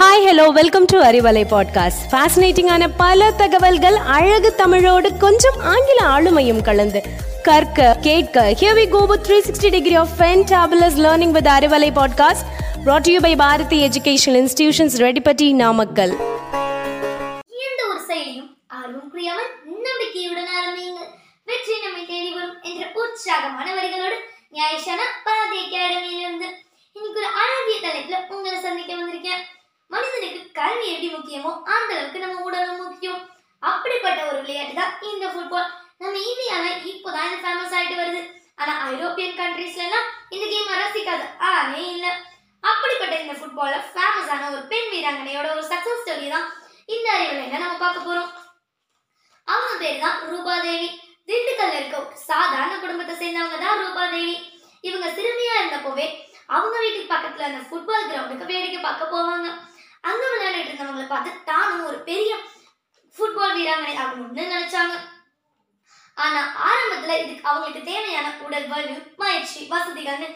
Hi hello welcome to Arivalai podcast ஃபேசினேட்டிங்கான பல தகவல்கள் அழகு தமிழோடு கொஞ்சம் ஆங்கில ஆளுமையும் கலந்து கற்க கேட்க here we go with 360 degree of fantabulous learning with Arivalai podcast brought to you by Bharathi educational institutions Reddipatti Namakkal எந்த ஒரு செயலையும் ஆர்வம் புரியாமல் நம்பிக்கையுடன் ஆரம்பிங்க வெற்றி நம்மை தேடி வரும் என்ற உற்சாகமான வரிகளோடு நியாயஷான பாரதி அகாடமியிலிருந்து இன்னைக்கு ஒரு அழகிய தலைப்புல உங்களை சந்திக்க வந்திருக்கேன். கல்வி எப்படி முக்கியமோ அந்த அளவுக்கு நம்ம உடலும் முக்கியம். அப்படிப்பட்ட ஒரு விளையாட்டு தான் இந்த ஃபுட்பால் நம்ம இந்தியால இப்போதான் இது ஃபேமஸ் ஆயிட்டு வருது. ஆனா ஐரோப்பியன் கண்ட்ரீஸ்ல எல்லாம் இந்த கேம் ரசிக்காது ஆனே இல்ல. அப்படிப்பட்ட இந்த ஃபுட்பால்ல ஃபேமஸ் ஆன ஒரு பெண் வீராங்கனையோட ஒரு சக்சஸ் ஸ்டோரி தான் இந்த அறிவுரையில நம்ம பார்க்க போறோம். அவங்க பேர் தான் ரூபாதேவி திண்டுக்கல்ல இருக்க சாதாரண குடும்பத்தை சேர்ந்தவங்க தான் ரூபாதேவி இவங்க சிறுமியா இருந்தப்போவே அவங்க வீட்டுக்கு பக்கத்துல அந்த ஃபுட்பால் கிரவுண்டுக்கு வேடிக்கை பார்க்க போவாங்க. அங்க விளையாடிட்டு இருந்தவங்களை பார்த்து தானும் ஒரு பெரிய ஃபுட்பால் வீராங்கனை ஆகணும்னு நினைச்சாங்க. ஆனா ஆரம்பத்துல இதுக்கு அவங்களுக்கு தேவையான உடல் வலு பயிற்சி வசதிகள்னு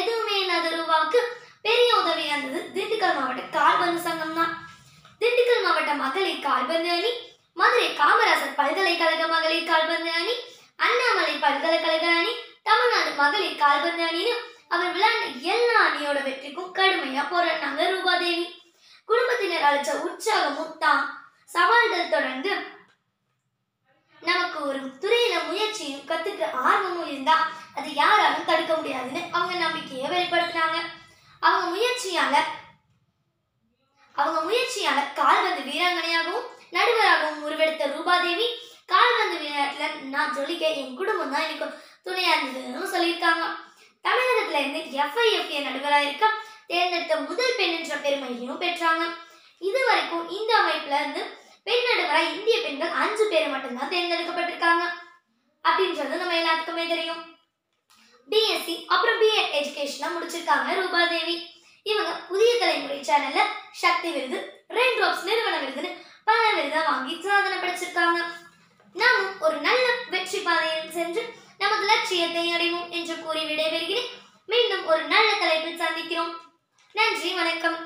எதுவுமே இல்லாத ரூபாவுக்கு பெரிய உதவியா இருந்தது திண்டுக்கல் மாவட்ட கால்பந்து சங்கம் தான். திண்டுக்கல் மாவட்ட மகளிர் கால்பந்து அணி மதுரை காமராசர் பல்கலைக்கழக மகளிர் கால்பந்து அணி அண்ணாமலை பல்கலைக்கழக அணி தமிழ்நாடு மகளிர் கால்பந்து அணின்னு அவர் விளையாண்ட எல்லா அணியோட வெற்றிக்கும் கடுமையா போராடினாங்க ரூபாதேவி. குடும்பத்தினர் அளிச்ச உற்சாகமும் தான் சவால்கள் தொடர்ந்து நமக்கு ஒரு துறையில முயற்சியும் கத்துக்க ஆர்வமும் இருந்தா அது யாராலும் தடுக்க முடியாதுன்னு அவங்க நம்பிக்கையை வெளிப்படுத்தினாங்க. அவங்க முயற்சியால அவங்க முயற்சியால கால்பந்து வீராங்கனையாகவும் நடுவராகவும் உருவெடுத்த ரூபாதேவி கால்பந்து விளையாட்டுல நான் ஜொலிக்க என் குடும்பம் தான் எனக்கு துணையா இருந்ததுன்னு சொல்லியிருக்காங்க. தமிழகத்துல இருந்து எஃப்ஐஎஃப்ஏ நடுவராக இருக்க தேர்ந்தெடுத்த முதல் பெண் என்ற பெருமையையும் பெற்றாங்க. இது வரைக்கும் இந்த அமைப்புல இருந்து பெண் நடுவரா இந்திய பெண்கள் அஞ்சு பேர் மட்டும்தான் தேர்ந்தெடுக்கப்பட்டிருக்காங்க. அப்படின்றது நம்ம எல்லாத்துக்குமே தெரியும். பிஎஸ்சி அப்புறம் பிஎட் எஜுகேஷனை முடிச்சிருக்காங்க ரூபாதேவி. இவங்க புதிய தலைமுறை சேனல்ல சக்தி விருது ரெயின் ட்ராப்ஸ் நிறுவன விருதுன்னு பல விருதை வாங்கி சாதனை படைச்சிருக்காங்க. நாமும் ஒரு நல்ல வெற்றி பாதையில் சென்று நமது லட்சியத்தை அடைவோம் என்று கூறி விடைபெறுகிறேன் மீண்டும் ஒரு நல்ல தலைப்பில் சந்திக்கிறோம் நன்றி வணக்கம்.